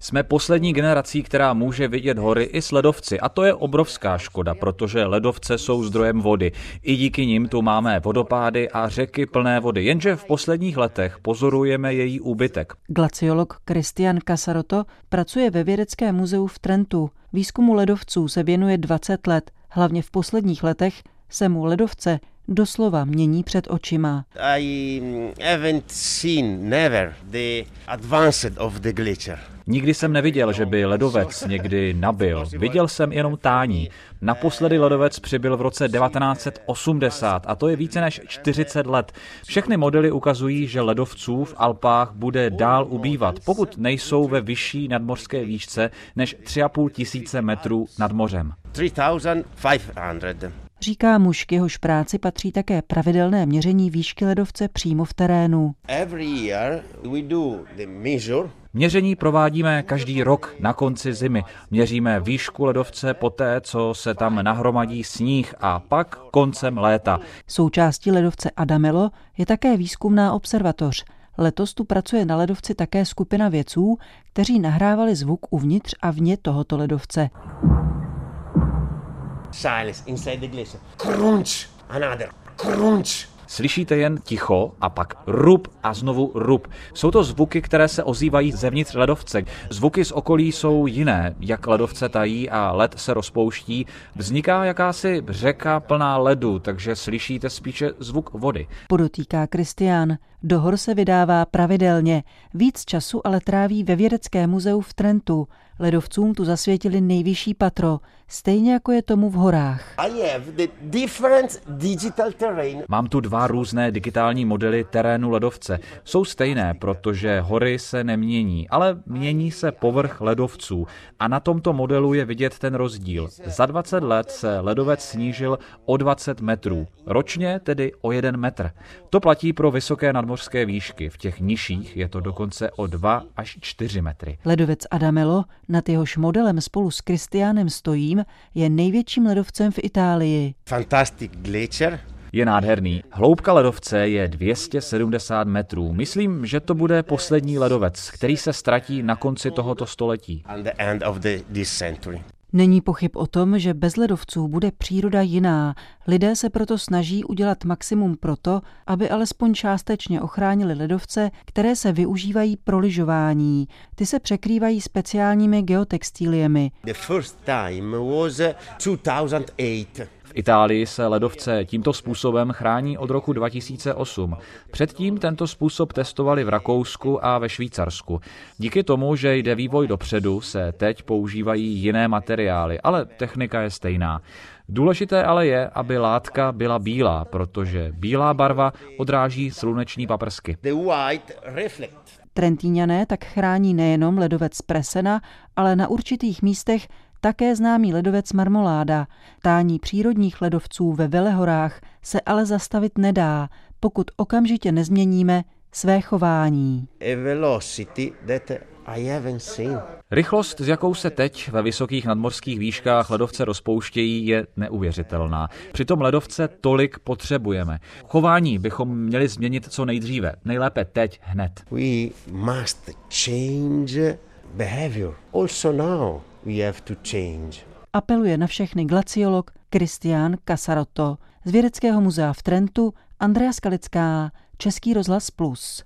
Jsme poslední generací, která může vidět hory i s ledovci a to je obrovská škoda, protože ledovce jsou zdrojem vody. I díky nim tu máme vodopády a řeky plné vody, jenže v posledních letech pozorujeme její úbytek. Glaciolog Christian Casaroto pracuje ve Vědeckém muzeu v Trentu. Výzkumu ledovců se věnuje 20 let. Hlavně v posledních letech se mu ledovce doslova mění před očima. I haven't seen never the advanced of the glacier. Nikdy jsem neviděl, že by ledovec někdy nabil. Viděl jsem jenom tání. Naposledy ledovec přibyl v roce 1980 a to je více než 40 let. Všechny modely ukazují, že ledovců v Alpách bude dál ubývat, pokud nejsou ve vyšší nadmořské výšce než 3,5 tisíce metrů nad mořem. 3500. Říká muž, k jehož práci patří také pravidelné měření výšky ledovce přímo v terénu. Every year we do the measure Měření provádíme každý rok na konci zimy. Měříme výšku ledovce poté, co se tam nahromadí sníh a pak koncem léta. Součástí ledovce Adamelo je také výzkumná observatoř. Letos tu pracuje na ledovci také skupina vědců, kteří nahrávali zvuk uvnitř a vně tohoto ledovce. Silence inside the glacier. Crunch, another crunch. Slyšíte jen ticho a pak rub a znovu rub. Jsou to zvuky, které se ozývají zevnitř ledovce. Zvuky z okolí jsou jiné, jak ledovce tají a led se rozpouští. Vzniká jakási řeka plná ledu, takže slyšíte spíše zvuk vody. Podotýká Kristián. Do hor se vydává pravidelně. Víc času ale tráví ve Vědeckém muzeu v Trentu. Ledovcům tu zasvětili nejvyšší patro, stejně jako je tomu v horách. Mám tu dva různé digitální modely terénu ledovce. Jsou stejné, protože hory se nemění, ale mění se povrch ledovců. A na tomto modelu je vidět ten rozdíl. Za 20 let se ledovec snížil o 20 metrů. Ročně tedy o 1 metr. To platí pro vysoké nadmořské výšky. V těch nižších je to dokonce o 2 až 4 metry. Ledovec Adamelo, nad jehož modelem spolu s Kristiánem stojím, je největším ledovcem v Itálii. Fantastic glacier. Je nádherný. Hloubka ledovce je 270 metrů. Myslím, že to bude poslední ledovec, který se ztratí na konci tohoto století. Není pochyb o tom, že bez ledovců bude příroda jiná. Lidé se proto snaží udělat maximum proto, aby alespoň částečně ochránili ledovce, které se využívají pro lyžování. Ty se překrývají speciálními geotextíliemi. The first time was uh, 2008. V Itálii se ledovce tímto způsobem chrání od roku 2008. Předtím tento způsob testovali v Rakousku a ve Švýcarsku. Díky tomu, že jde vývoj dopředu, se teď používají jiné materiály, ale technika je stejná. Důležité ale je, aby látka byla bílá, protože bílá barva odráží sluneční paprsky. Trentíňané tak chrání nejenom ledovec Presena, ale na určitých místech také známý ledovec Marmoláda. Tání přírodních ledovců ve Velehorách se ale zastavit nedá, pokud okamžitě nezměníme své chování. A velocity that I haven't seen. Rychlost, s jakou se teď ve vysokých nadmořských výškách ledovce rozpouštějí, je neuvěřitelná. Přitom ledovce tolik potřebujeme. Chování bychom měli změnit co nejdříve, nejlépe teď, hned. We must change behavior. Also now we have to change. Apeluje na všechny glaciolog Christian Casarotto z Vědeckého muzea v Trentu Andrea Skalická, Český rozhlas Plus.